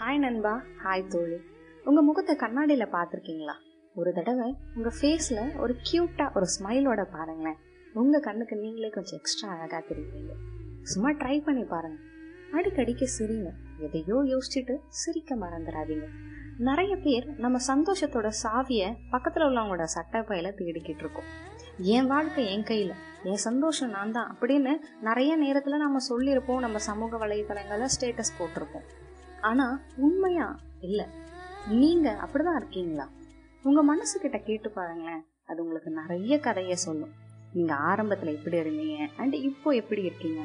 Hi நண்பா. Hi தோழி. உங்கள் முகத்தை கண்ணாடியில் பார்த்துருக்கீங்களா? ஒரு தடவை உங்கள் ஃபேஸில் ஒரு க்யூட்டாக ஒரு ஸ்மைலோட பாருங்களேன். உங்கள் கண்ணுக்கு நீங்களே கொஞ்சம் எக்ஸ்ட்ரா அழகாக தெரியுவீங்க. சும்மா ட்ரை பண்ணி பாருங்கள் அடிக்கடிக்கு சிரிங்க. எதையோ யோசிச்சுட்டு சிரிக்க மறந்துடாதீங்க. நிறைய பேர் நம்ம சந்தோஷத்தோட சாவியை பக்கத்தில் உள்ளவங்களோட சட்டை பையில தேடிக்கிட்டு இருக்கோம். என் வாழ்க்கை என் கையில். என் சந்தோஷம் நான் தான் அப்படின்னு நிறைய நேரத்தில் நம்ம சொல்லியிருப்போம். நம்ம சமூக வலைத்தளங்களில் ஸ்டேட்டஸ் போட்டிருப்போம். ஆனால் உண்மையா? இல்லை. நீங்கள் அப்படிதான் இருக்கீங்களா? உங்கள் மனசுக்கிட்ட கேட்டு பாருங்களேன். அது உங்களுக்கு நிறைய கதையை சொல்லும். நீங்கள் ஆரம்பத்தில் எப்படி இருந்தீங்க? அண்ட் இப்போ எப்படி இருக்கீங்க?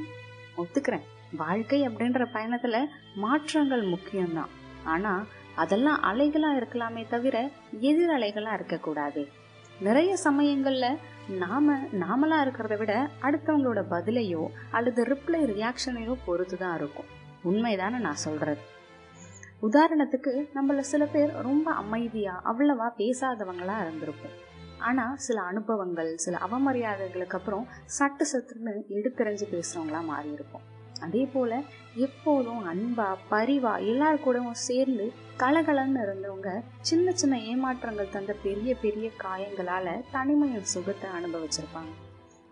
ஒத்துக்கிறேன். வாழ்க்கை அப்படின்ற பயணத்தில் மாற்றங்கள் முக்கியம்தான். ஆனால் அதெல்லாம் அலைகளாக இருக்கலாமே தவிர எதிர் அலைகளாக இருக்கக்கூடாது. நிறைய சமயங்களில் நாம நாமளா இருக்கிறத விட அடுத்தவங்களோட பதிலையோ அல்லது ரிப்ளை ரியாக்ஷனையோ பொறுத்து தான் இருக்கும். உண்மைதானே நான் சொல்றது? உதாரணத்துக்கு நம்மள சில பேர் ரொம்ப அமைதியா அவ்வளவா பேசாதவங்களா இருந்திருப்போம். ஆனா சில அனுபவங்கள் சில அவமரியாதைகளுக்கு அப்புறம் சட்டு சட்டுன்னு எடுத்தறிஞ்சு பேசுறவங்களா மாறி இருப்போம் அதே போல எப்போதும் அன்பா பரிவா எல்லார் கூடவும் சேர்ந்து கலகலன்னு இருந்தவங்க சின்ன சின்ன ஏமாற்றங்கள் தந்த பெரிய பெரிய காயங்களால தனிமையின் சுகத்தை அனுபவிச்சிருப்பாங்க.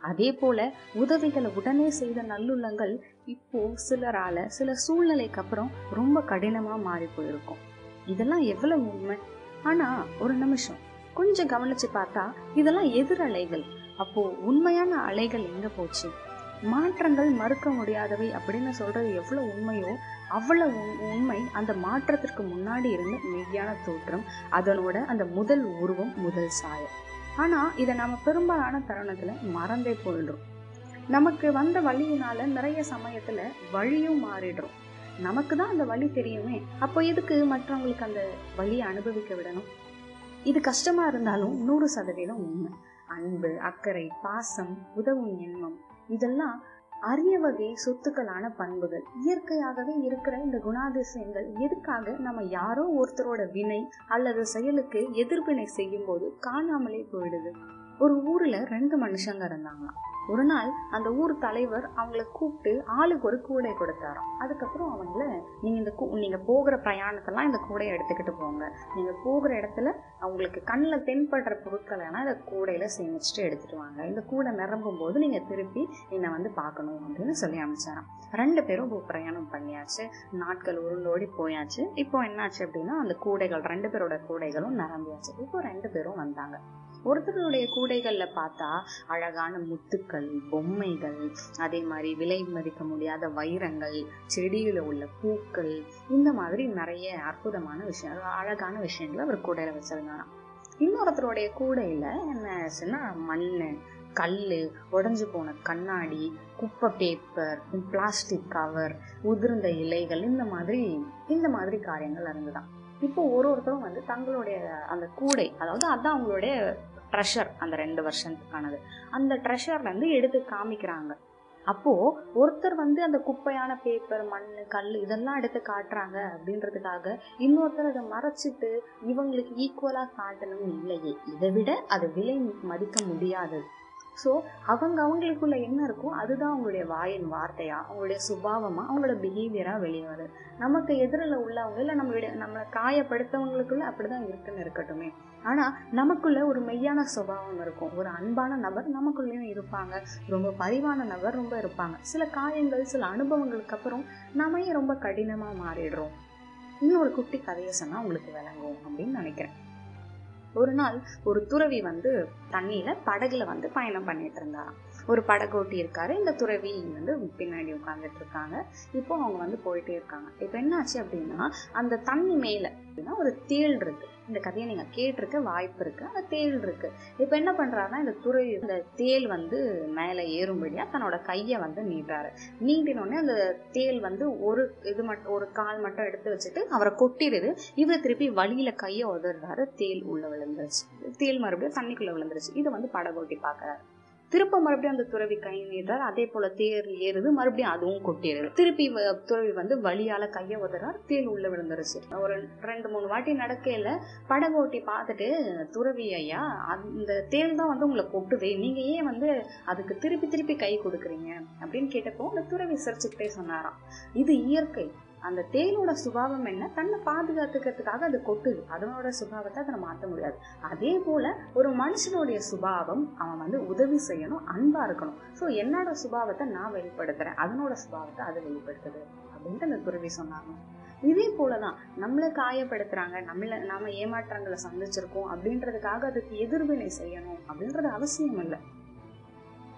அதே போல உதவிகளை உடனே செய்த நல்லுள்ளங்கள் இப்போ சிலரால சில சூழ்நிலைக்கு அப்புறம் ரொம்ப கடினமா மாறி போயிருக்கும். இதெல்லாம் எவ்வளவு உண்மை? ஆனா ஒரு நிமிஷம். கொஞ்சம் கவனிச்சு பார்த்தா இதெல்லாம் எதிர் அலைகள். அப்போ உண்மையான அலைகள் எங்க போச்சு? மாற்றங்கள் மறுக்க முடியாதவை அப்படின்னு சொல்றது எவ்வளவு உண்மையோ அவ்வளவு உண்மை அந்த மாற்றத்திற்கு முன்னாடி இருந்த மெய்யான தோற்றம் அதனோட அந்த முதல் உருவம் முதல் சாயம். ஆனால் இதை நம்ம பெரும்பாலான தருணத்தில் மறந்தே போயிடுறோம். நமக்கு வந்த வழியினால நிறைய சமயத்தில் வழியும் மாறிடுறோம். நமக்கு தான் அந்த வழி தெரியுமே. அப்போ எதுக்கு மற்றவங்களுக்கு அந்த வழியை அனுபவிக்க விடணும்? இது கஷ்டமாக இருந்தாலும் நூறு சதவீதம் உண்மை. அன்பு அக்கறை பாசம் உதவும் எண்ணம் இதெல்லாம் அரிய வகை சொத்துக்களான பண்புகள். இயற்கையாகவே இருக்கிற இந்த குணாதிசயங்கள் எதுக்காக நம்ம யாரோ ஒருத்தரோட வினை அல்லது செயலுக்கு எதிர்வினை செய்யும் போது காணாமலே போயிடுது? ஒரு ஊர்ல ரெண்டு மனுஷங்க இருந்தாங்களாம். ஒரு நாள் அந்த ஊர் தலைவர் அவங்கள கூப்பிட்டு ஆளுக்கு ஒரு கூடை கொடுத்தாராம். அதுக்கப்புறம் அவங்கள நீங்க இந்த நீங்க போகிற பிரயாணத்தெல்லாம் இந்த கூடையை எடுத்துக்கிட்டு போங்க. நீங்க போகிற இடத்துல அவங்களுக்கு கண்ணில் தென்படுற பொருட்களைனா இந்த கூடையில சேமிச்சுட்டு எடுத்துட்டு வாங்க. இந்த கூடை நிரம்பும் போது நீங்க திருப்பி என்னை வந்து பார்க்கணும் அப்படின்னு சொல்லி அமைச்சாராம் ரெண்டு பேரும் பிரயாணம் பண்ணியாச்சு. நாட்கள் உருண்டோடி போயாச்சு. இப்போ என்னாச்சு அப்படின்னா அந்த கூடைகள் ரெண்டு பேரோட கூடைகளும் நிரம்பியாச்சு. இப்போ ரெண்டு பேரும் வந்தாங்க. ஒருத்தருடைய கூடைகள்ல பார்த்தா அழகான முத்துக்கள் பொம்மைகள் அதே மாதிரி விலை மதிக்க முடியாத வைரங்கள் செடியில உள்ள பூக்கள் இந்த மாதிரி நிறைய அற்புதமான விஷயம் அழகான விஷயங்களை அவர் கூடையில வச்சிருந்தாராம். இன்னொருத்தருடைய கூடையில என்ன மண்ணு கல் உடஞ்சு போன கண்ணாடி குப்பை பேப்பர் பிளாஸ்டிக் கவர் உதிர்ந்த இலைகள் இந்த மாதிரி இந்த மாதிரி காரியங்கள் இருந்துதான் இப்போ ஒரு ஒருத்தரும் வந்து தங்களுடைய அந்த கூடை அதாவது அதான் அவங்களுடைய ட்ரெஷர் அந்த ரெண்டு வருஷத்துக்கானது. அந்த ட்ரெஷர்லேருந்து எடுத்து காமிக்கிறாங்க. அப்போது ஒருத்தர் வந்து அந்த குப்பையான பேப்பர் மண் கல் இதெல்லாம் எடுத்து காட்டுறாங்க அப்படின்றதுக்காக இன்னொருத்தர் அதை மறைச்சிட்டு இவங்களுக்கு ஈக்குவலாக காட்டணும் இல்லையே. இதை விட அதை விலை மதிக்க முடியாதது. ஸோ அவங்க அவங்களுக்குள்ள என்ன இருக்கோ அதுதான் அவங்களுடைய வாயின் வார்த்தையா அவங்களுடைய சுபாவமா அவங்களோட பிஹேவியரா வெளியே வருது. நமக்கு எதிரில் உள்ளவங்க இல்லை நம்மளுடைய நம்மளை காயப்படுத்தவங்களுக்குள்ள அப்படிதான் இருக்குன்னு இருக்கட்டுமே. ஆனா நமக்குள்ள ஒரு மெய்யான சுபாவம் இருக்கும். ஒரு அன்பான நபர் நமக்குள்ளேயும் இருப்பாங்க. ரொம்ப பரிவான நபர் ரொம்ப இருப்பாங்க. சில காயங்கள் சில அனுபவங்களுக்கு அப்புறம் நாமையே ரொம்ப கடினமா மாறிடுறோம். இன்னொரு குட்டி கதையை சொன்னால் உங்களுக்கு விளங்கும் அப்படின்னு நினைக்கிறேன். ஒரு நாள் ஒரு துறவி வந்து தண்ணியில படகுல வந்து பயணம் பண்ணிட்டு இருந்தாராம். ஒரு படகோட்டி இருக்காரு. இந்த துறவி வந்து பின்னாடி உட்காந்துட்டு இருக்காங்க. இப்போ அவங்க வந்து போயிட்டே இருக்காங்க. இப்போ என்னாச்சு அப்படின்னா அந்த தண்ணி மேல அப்படின்னா ஒரு தேள் இருக்கு. இந்த கதையை நீங்க கேட்டிருக்க வாய்ப்பு இருக்கு அந்த தேள் இருக்கு. இப்போ என்ன பண்றாருன்னா இந்த துறை இந்த தேள் வந்து மேல ஏறும்படியா தன்னோட கையை வந்து நீட்டுறாரு. நீட்டினோடனே அந்த தேள் வந்து ஒரு இது மட்டும் ஒரு கால் மட்டும் எடுத்து வச்சுட்டு அவரை கொட்டிடுது. இவர் திருப்பி வழியில கையை உதறாரு தேள் உள்ள விழுந்துருச்சு. தேள் மறுபடியும் தண்ணிக்குள்ள விழுந்துருச்சு. இதை வந்து படகோட்டி பாக்குறாரு திருப்ப மறுபடியும் அந்த துறவி கை நீட்டார் அதே போல தேர் ஏறுது மறுபடியும் அதுவும் கொட்டிடுது. திருப்பி துறவி வந்து வழியால கையை உதறார் தேர் உள்ள விழுந்துருச்சு. ஒரு ரெண்டு மூணு வாட்டி நடக்கையில படகோட்டி பார்த்துட்டு துறவி ஐயா அந்த தேல் தான் வந்து உங்களை கொட்டுது நீங்க ஏன் வந்து அதுக்கு திருப்பி திருப்பி கை கொடுக்குறீங்க? அப்படின்னு கேட்டப்போ அந்த துறவி சிரிச்சுக்கிட்டே சொன்னாராம். இது இயற்கை. அந்த தேனோட சுபாவம் என்ன? தன்னை பாதுகாத்துக்கிறதுக்காக அது கொட்டுது. அதனோட சுபாவத்தை அதை மாற்ற முடியாது. அதே போல ஒரு மனுஷனுடைய சுபாவம் அவன் வந்து உதவி செய்யணும் அன்பா இருக்கணும். ஸோ என்னோட சுபாவத்தை நான் வெளிப்படுத்துறேன். அதனோட சுபாவத்தை அது வெளிப்படுத்துது. அப்படின்ட்டு அந்த குருவி சொன்னாங்க. இதே போலதான் நம்மளை காயப்படுத்துறாங்க நம்மள நாம ஏமாற்றங்களை சந்திச்சிருக்கோம் அப்படின்றதுக்காக அதுக்கு எதிர்வினை செய்யணும் அப்படின்றது அவசியம் இல்லை.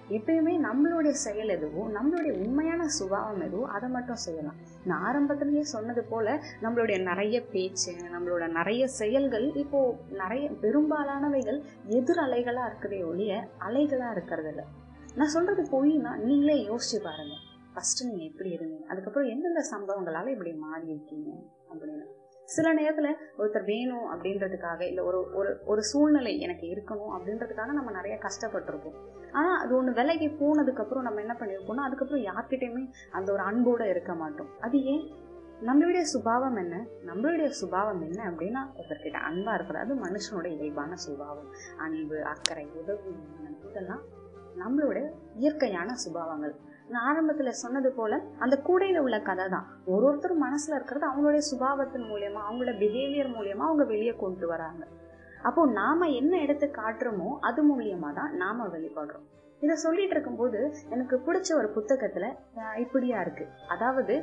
எப்பயுமே நம்மளுடைய செயல் எதுவோ நம்மளுடைய உண்மையான சுபாவம் எதுவோ அதை மட்டும் செய்யலாம். நான் ஆரம்பத்திலேயே சொன்னது போல நம்மளுடைய நிறைய பேச்சு நம்மளோட நிறைய செயல்கள் இப்போ நிறைய பெரும்பாலானவைகள் எதிர் அலைகளா இருக்கிறதே ஒழிய அலைகளா இருக்கிறது இல்லை நான் சொல்றது பொய்னா நீங்களே யோசிச்சு பாருங்க. ஃபர்ஸ்ட் நீங்க எப்படி இருந்தீங்க? அதுக்கப்புறம் எந்தெந்த சம்பவங்களால இப்படி மாறி இருக்கீங்க அப்படின்னு. சில நேரத்துல ஒருத்தர் வேணும் அப்படின்றதுக்காக இல்ல ஒரு ஒரு ஒரு சூழ்நிலை எனக்கு இருக்கணும் அப்படின்றதுக்காக நம்ம நிறைய கஷ்டப்பட்டிருப்போம். ஆனா அது ஒண்ணு விலைக்கு போனதுக்கு அப்புறம் நம்ம என்ன பண்ணிருப்போம்னா அதுக்கப்புறம் யார்கிட்டயுமே அந்த ஒரு அன்போட இருக்க மாட்டோம். அது ஏன்? நம்மளுடைய சுபாவம் என்ன? நம்மளுடைய சுபாவம் என்ன அப்படின்னா ஒருத்தர்கிட்ட அன்பா இருக்கிறது அது மனுஷனோட இயல்பான சுபாவம். அன்பு அக்கறை உதவி இதெல்லாம் நம்மளோட இயற்கையான சுபாவங்கள். நான் ஆரம்பத்துல சொன்னது போல அந்த கூடையில உள்ள கதை தான் ஒரு ஒருத்தர் மனசுல இருக்கிறது அவங்களுடைய சுபாவத்தின் மூலியமா அவங்களோட பிஹேவியர் மூலியமா அவங்க வெளியே கொண்டு வராங்க. அப்போ நாம என்ன எடுத்து காட்டுறோமோ அது மூலியமா தான் நாம வெளிப்படுறோம். இதை சொல்லிட்டு இருக்கும்போது எனக்கு பிடிச்ச ஒரு புத்தகத்துல இப்படியா இருக்கு. அதாவது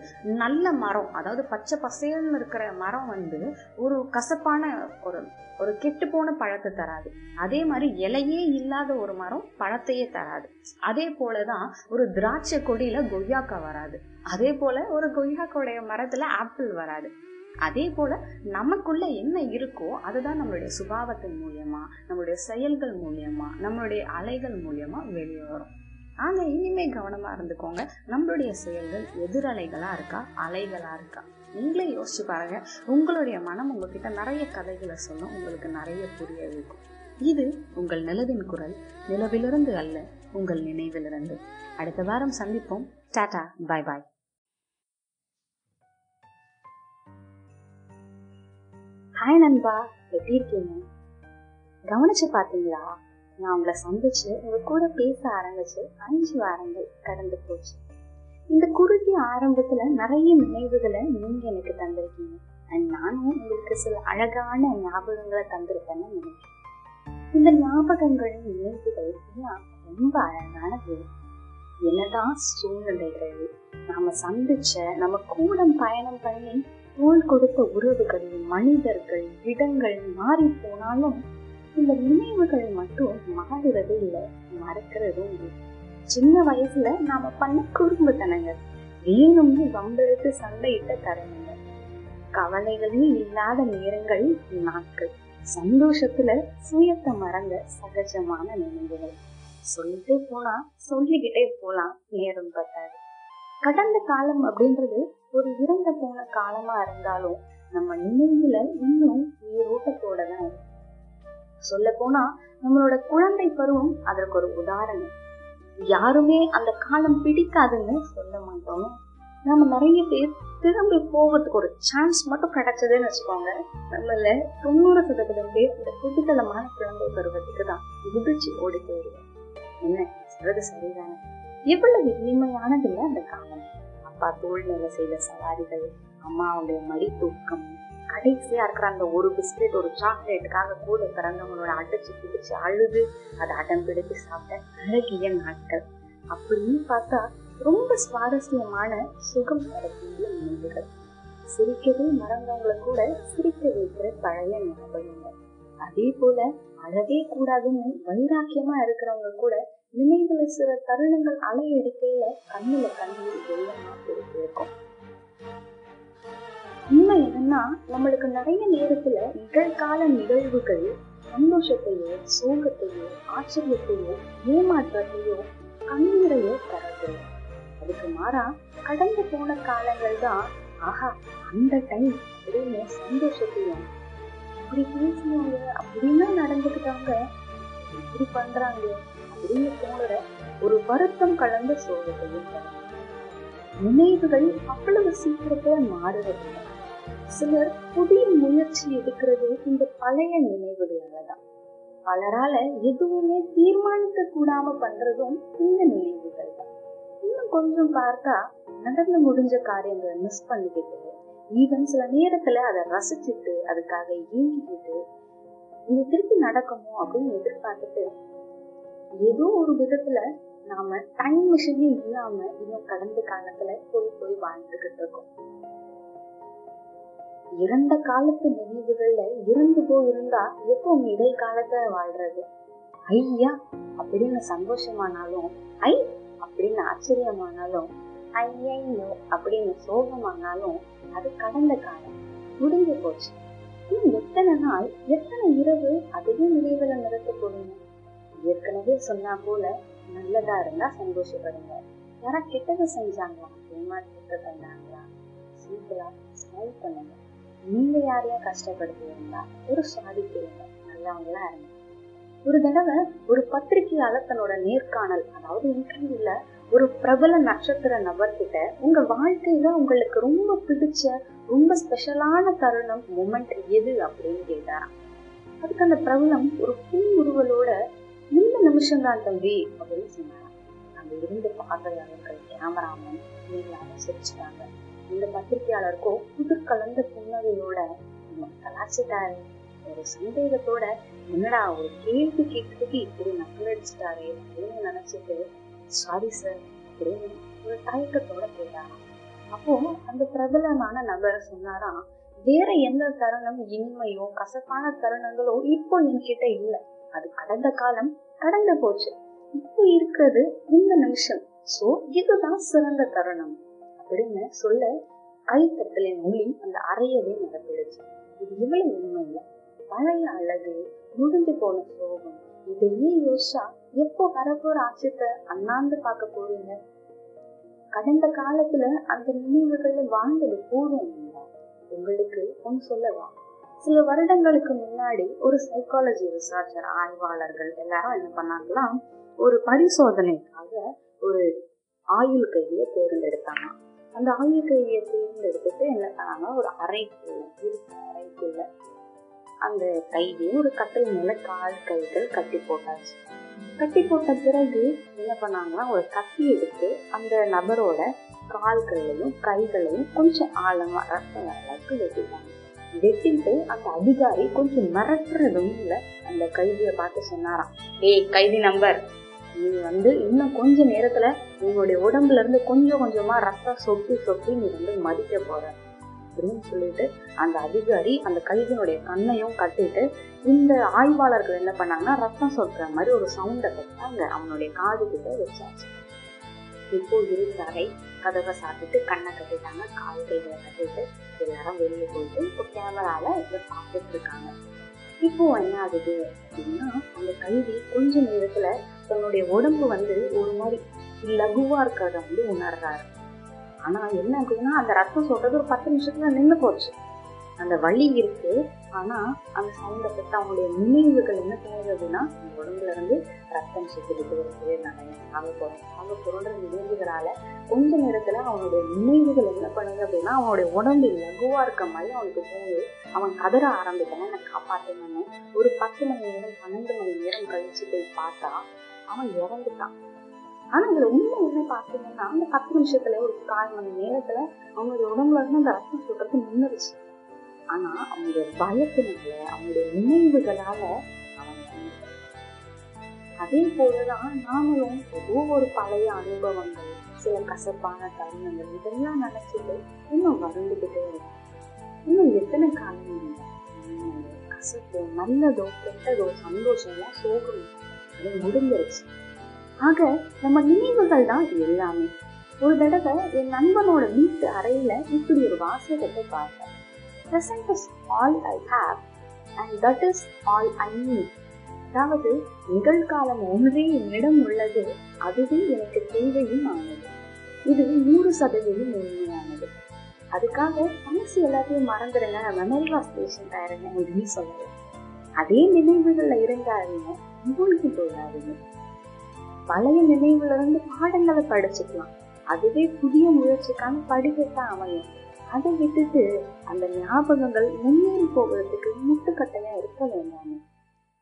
நல்ல மரம் அதாவது பச்சை பசேல்னு இருக்கிற மரம் வந்து ஒரு கசப்பான ஒரு ஒரு கெட்டு போன பழத்தை தராது. அதே மாதிரி இலையே இல்லாத ஒரு மரம் பழத்தையே தராது. அதே போலதான் ஒரு திராட்சை கொடியில கொய்யாக்கா வராது. அதே போல ஒரு கொய்யாக்கோடைய மரத்துல ஆப்பிள் வராது. அதே போல நமக்குள்ள என்ன இருக்கோ அதுதான் நம்மளுடைய சுபாவத்தின் மூலியமா நம்மளுடைய செயல்கள் மூலியமா நம்மளுடைய அலைகள் மூலியமா வெளியே வரும். ஆக இனிமே கவனமா இருந்துக்கோங்க. நம்மளுடைய செயல்கள் எதிரலைகளா இருக்கா அலைகளா இருக்கா? நீங்களே யோசிச்சு பாருங்க. உங்களுடைய மனம் உங்ககிட்ட நிறைய கதைகளை சொல்லும். உங்களுக்கு நிறைய புரிய இருக்கும் இது உங்கள் நிலவின் குரல். நிலவிலிருந்து அல்ல உங்கள் நினைவிலிருந்து. அடுத்த வாரம் சந்திப்போம். டாடா பாய் பாய். ஹாய் நண்பா. எப்படி இருக்கீங்க? கவனிச்சு பார்த்தீங்களா நான் உங்களை சந்திச்சு உங்க கூட பேச ஆரம்பிச்சு அஞ்சு வாரங்கள் கடந்து போச்சு. இந்த குறுகிய ஆரம்பத்துல நிறைய நினைவுகளை நீங்க எனக்கு தந்திருக்கீங்க. அண்ட் நானும் உங்களுக்கு சில அழகான ஞாபகங்களை தந்திருப்பேன்னு நினைக்கிறேன். இந்த ஞாபகங்களின் நினைவுகள் எல்லாம் ரொம்ப அழகானது. என்னதான் சூழ்நிலைகள் நாம சந்திச்ச நம்ம கூட பயணம் பண்ணி தோல் கொடுத்த உறவுகள் மனிதர்கள் இடங்கள் மாறி போனாலும் இந்த நினைவுகள் மட்டும் மாறுறது இல்லை மறக்கிறதும் இல்லை. சின்ன வயசுல நாம பண்ண குறும்புத்தனங்கள் வேணும்னு வம்பெழுத்து சண்டையிட்ட தருணங்கள் கவலைகளே இல்லாத நேரங்கள் நாட்கள் சந்தோஷத்துல சுயத்தை மறந்த சகஜமான நினைவுகள். சொல்லிட்டே போனா சொல்லிக்கிட்டே போலாம் நேரம் பத்தாது. கடந்த காலம் அப்படின்றது ஒரு இறந்த போன காலமா இருந்தாலும் நம்ம நினைவுல இன்னும் உயிரோட்டத்தோட தான் இருக்கு. சொல்ல போனா நம்மளோட குழந்தை பருவம் அதற்கு ஒரு உதாரணம். யாருமே அந்த காலம் பிடிக்காதுன்னு சொல்ல மாட்டோம். நம்ம நிறைய பேர் திரும்பி போவதுக்கு ஒரு சான்ஸ் மட்டும் கிடைச்சதுன்னு வச்சுக்கோங்க. நம்மள தொண்ணூறு சதவீதம் பேர் இந்த புதுத்தலமான குழந்தை பருவத்துக்கு தான் குதிச்சு ஓடி போயிடுவோம் என்ன? சொல்றது சரிதானே. எவ்வளவு இனிமையானது அந்த காலம் அப்பா தோல் மேல செய்த சவாரிகள் அம்மாவுடைய மடி தூக்கம் கடைசியா இருக்கிற அந்த ஒரு பிஸ்கெட் ஒரு சாக்லேட்டுக்காக கூட பிறந்தவங்களோட அடைச்சு பிடிச்சு அழுது அதை அடம் பிடித்து சாப்பிட்ட அழகிய நாட்கள். அப்படின்னு பார்த்தா ரொம்ப சுவாரஸ்யமான சுகம் தரக்கூடிய நினைவுகள். சிரிக்கவே மறந்தவங்களை கூட சிரிக்க வைக்கிற பழைய ஞாபகங்கள். அதே போல அழவே கூடாதுன்னு வைராக்கியமா இருக்கிறவங்க கூட நினைவுல சில தருணங்கள் அலையடிக்கையில கண்ணுல கண்ணீர் வெள்ளமா இருக்கும். உண்மை என்னன்னா நம்மளுக்கு நிறைய நேரத்துல நிகழ்கால நிகழ்வுகள் சந்தோஷத்தையோ சோகத்தையோ ஆச்சரியத்தையோ ஏமாற்றத்தையோ கண்ணீரையோ தரது. அதுக்கு மாறா கடந்து போன காலங்கள் தான் ஆஹா அந்த டைம் அப்படின்னு சந்தோஷத்தையும் இப்படி பேசினாங்க. அப்படின்னா நடந்துக்கிட்டாங்க. இப்படி பண்றாங்க. அப்படின்னு தோணுற ஒரு வருத்தம் கலந்த சோகத்தையும் நினைவுகள் அவ்வளவு சீக்கிரத்துல மாறுவதில்லை. சிலர் புதிய முயற்சி எடுக்கிறது இந்த பழைய நினைவுகளாலதான். பலரால எதுவுமே தீர்மானிக்க கூடாம பண்றதும் இந்த நினைவுகள் தான் இன்னும் கொஞ்சம் பார்த்தா நடந்து முடிஞ்ச காரியங்களை மிஸ் பண்ணிக்கிட்டு ஈவன் சில நேரத்துல அதை ரசிச்சுட்டு அதுக்காக ஏங்கிக்கிட்டு இது திருப்பி நடக்குமோ அப்படின்னு எதிர்பார்த்துட்டு ஏதோ ஒரு விதத்துல நாம டைம் மிஷினே இல்லாம இன்னும் கடந்த காலத்துல போய் போய் வாழ்ந்துகிட்டு இருக்கோம். இறந்த காலத்து நினைவுகள்ல இறந்து போயிருந்தா எப்போ நிகழ்காலத்தை வாழ்றது? ஐயா அப்படின்னு சந்தோஷமானாலும் ஐ அப்படின்னு ஆச்சரியமானாலும் ஐயையோ அப்படின்னு சோகமானாலும் அது கடந்த காலம். முடிஞ்சு போச்சு. இன்னும் எத்தனை நாள் எத்தனை இரவு அதுவே நினைவுல நிறுத்த போடுங்க ஏற்கனவே சொன்னா போல நல்லதா இருந்தா சந்தோஷப்படுங்க. யாரா கெட்டதை செஞ்சாங்களா? ஏமாற்றத்தை தந்தாங்களா சிம்பிளா ஸ்மைல் பண்ணுங்க. நீங்க யாரையா கஷ்டப்படுத்தியிருந்தா ஒரு சாதிக்கிறீங்க நல்லவங்களா இருங்க. ஒரு தடவை ஒரு பத்திரிகையாளர் தன்னோட நேர்காணல் அதாவது இன்டர்வியூல ஒரு பிரபல நட்சத்திர நபர்கிட்ட உங்க வாழ்க்கையில உங்களுக்கு ரொம்ப பிடிச்ச ரொம்ப ஸ்பெஷலான தருணம் மூமெண்ட் எது அப்படின்னு கேட்டாராம் அதுக்கு அந்த பிரபலம் ஒரு புன்முறுவலோட இந்த நிமிஷம் தான் தம்பி அப்படின்னு சொன்னாராம் அங்க இருந்து பார்வையாளர்கள் கேமராமன் எல்லாரும் சிரிச்சுட்டாங்க இந்த பத்திரிகையாளருக்கோ புது கலந்த புன்னகையோட கலாச்சிட்டாரு ஒரு சந்தேகத்தோட என்னடா ஒரு கேள்வி கேட்கறதுக்கு இப்படி நக்கலடிச்சிட்டாரு அப்படின்னு நினைச்சிட்டு சாரி சார் அப்படின்னு ஒரு தயக்கத்தோட கேட்டாராம். அப்போ அந்த பிரபலமான நபர் சொன்னாராம் வேற எந்த தருணம் இனிமையோ கசப்பான தருணங்களோ இப்போ என்கிட்ட இல்ல. அது கடந்த காலம் கடந்து போச்சு. இப்போ இருக்கிறது இந்த நிமிஷம். சோ இதுதான் சிறந்த தருணம். அப்படின்னு சொல்ல கைத்தட்டலின் ஒளி அந்த அறையவே நிரப்பிடுச்சு. இது இவ்வளவு உண்மை இல்லை பழைய அழகு முடிஞ்சு போன சோகம் இதையே யோசிச்சா எப்போ வரப்போற ஆச்சரியத்தை அண்ணாந்து பார்க்க போறீங்க? கடந்த காலத்துல அந்த நினைவுகள்ல வாழ்ந்தது போதும் உங்களுக்கு ஒன்று சொல்லவா? சில வருடங்களுக்கு முன்னாடி ஒரு சைக்காலஜி ரிசர்ச்சர் ஆய்வாளர்கள் எல்லாரும் என்ன பண்ணாங்களாம் ஒரு பரிசோதனைக்காக ஒரு ஆயுள் கைதியை தேர்ந்தெடுத்தாங்க. அந்த ஆயுள் கைதியை தேர்ந்தெடுத்துட்டு என்ன பண்ணாங்க? ஒரு அறைக்குள்ள இருக்க அறைக்குள்ள அந்த கைதியை ஒரு கட்டில் மேல கால் கைகள் கட்டி போட்டாச்சு. கட்டி போட்ட பிறகு என்ன பண்ணாங்கன்னா ஒரு கத்தி எடுத்து அந்த நபரோட கால்களையும் கைகளையும் கொஞ்சம் ஆழமா ரத்த அளவுக்கு வெட்டிட்டாங்க. வெட்டிட்டு அந்த அதிகாரி கொஞ்சம் மிரட்டுறதும் இல்ல. அந்த கைதியை பார்த்து சொன்னாராம் ஏய் கைதி நம்பர் நீ வந்து இன்னும் கொஞ்ச நேரத்துல உங்களுடைய உடம்புல இருந்து கொஞ்சம் கொஞ்சமா ரத்தம் சொட்டி சொட்டி நீ வந்து மதிக்க போற. அப்படின்னு சொல்லிட்டு அந்த அதிகாரி அந்த கைதியினுடைய கண்ணையும் கட்டிட்டு இந்த ஆய்வாளர்கள் என்ன பண்ணாங்கன்னா ரத்தம் சொட்டுற மாதிரி ஒரு சவுண்டை அங்க அவனுடைய காது கிட்ட வச்சாச்சு. இப்போ இருந்தாரை கதவை சாப்பிட்டு கண்ணை கட்டிட்டாங்க கால் கைகளை கட்டிட்டு எல்லாரும் வெளியே போயிட்டு இப்போ கேமரால இதை பார்த்துட்டு இருக்காங்க. இப்போ என்ன ஆகுது அப்படின்னா அந்த கைதி கொஞ்ச நேரத்துல தன்னுடைய உடம்பு வந்து ஒரு மாதிரி லகுவா இருக்கிறத வந்து உணர்றாரு. ஆனா என்ன ஆகுதுன்னா அந்த ரத்தம் சொல்றது ஒரு பத்து நிமிஷத்துல நின்று போச்சு. அந்த வழி இருக்கு ஆனா அந்த சவுண்டை பத்தி அவங்களுடைய நினைவுகள் என்ன தோணுது அப்படின்னா அந்த உடம்புல இருந்து ரத்தம் சுத்திட்டு இருக்குது நிறைய சாக போறோம் சாக போறோன்ற நினைவுகளால கொஞ்ச நேரத்துல அவனுடைய நினைவுகள் என்ன பண்ணுது அப்படின்னா அவனுடைய உடம்பு லகுவா இருக்க மாதிரி அவனுக்கு போகுது அவன் கதற ஆரம்பிக்கிறான் என்னை காப்பாற்றணும்னு ஒரு பத்து மணி நேரம் பன்னெண்டு மணி நேரம் கழிச்சு போய் பார்த்தா அவன் இறந்துட்டான். ஆனா இதுல உண்மை என்ன பார்த்தீங்கன்னா அந்த பத்து நிமிஷத்துல ஒரு கால் மணி நேரத்துல அவனுடைய உடம்புல இருந்து அந்த ரத்தம் சுடுறது நின்றுச்சு ஆனா அவனுடைய பயத்தினால அவனுடைய நினைவுகளால அவன் அதே போலதான் நாமளும் ஏதோ ஒரு பழைய அனுபவங்கள் சில கசப்பான தருணங்கள் இதெல்லாம் நினைச்சிட்டு இன்னும் வருந்துகிட்டே இருக்கும். இன்னும் எத்தனை காலம் கசப்பு நல்லதோ கெட்டதோ சந்தோஷமோ சோகமோ அது முடிஞ்சிருச்சு. ஆக நம்ம நினைவுகள் தான் எல்லாமே. ஒரு தடவை என் நண்பனோட வீட்டு அறையில இப்படி ஒரு வாசகத்தை பார்த்தேன் present is all I have and that is all I need அதாவது நிகழ்காலம் ஒன்றே என்னிடம் உள்ளது அதுவே எனக்கு தேவையும் ஆனது. இது நூறு சதவீதம் உண்மையானது. அதுக்காக மனசு எல்லாத்தையும் மறந்துடுங்க மெமரிவா ஸ்டேஷன் ஆயிருங்க அப்படின்னு சொல்லுது அதே நினைவுகள்ல இருந்தாருங்க மூழ்கி போயிடாதீங்க பழைய நினைவுல இருந்து பாடங்களை படிச்சுக்கலாம். அதுவே புதிய முயற்சிக்கான படிக்கட்டா அமையும். அதை விட்டுட்டு அந்த ஞாபகங்கள் முன்னேறி போகிறதுக்கு முட்டுக்கட்டையா இருக்க வேண்டாமே.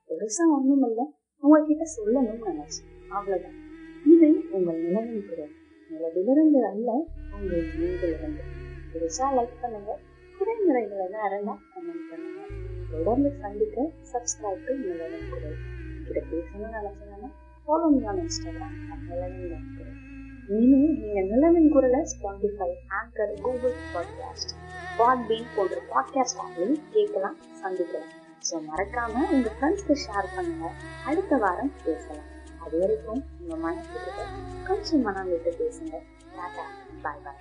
பெருசா ஒண்ணும் இல்ல. உங்ககிட்ட சொல்லணும்னு நினைச்சு அவ்வளவுதான். இது உங்கள் நிலவின் குரல். நிலவிலிருந்து அல்ல உங்கள் நீங்களிலிருந்து பெருசா லைக் பண்ணுங்க. குறைமுறை நிலவரண்டா கமெண்ட் பண்ணுங்க. தொடர்ந்து சந்திக்க சப்ஸ்கிரைப் டு நிலவின் குரல். கிட்ட பேசணும்னு நினைச்சீங்கன்னா ஃபாலோ மீ ஆன் இன்ஸ்டாகிராம் நிலவின் குரல். இனிமேல் நீங்கள் நிலவின் குரலை Spotify Anchor Google podcast Podbean போன்ற பாட்காஸ்ட் ஆப்லையும் கேட்கலாம் சந்திக்கலாம். ஸோ மறக்காம உங்க ஃப்ரெண்ட்ஸ்க்கு ஷேர் பண்ணுங்க. அடுத்த வாரம் பேசலாம். அது வரைக்கும் உங்க மனசுக்கிட்ட கொஞ்சம் மனம் விட்டு பேசுங்க. டாட்டா பாய் பாய்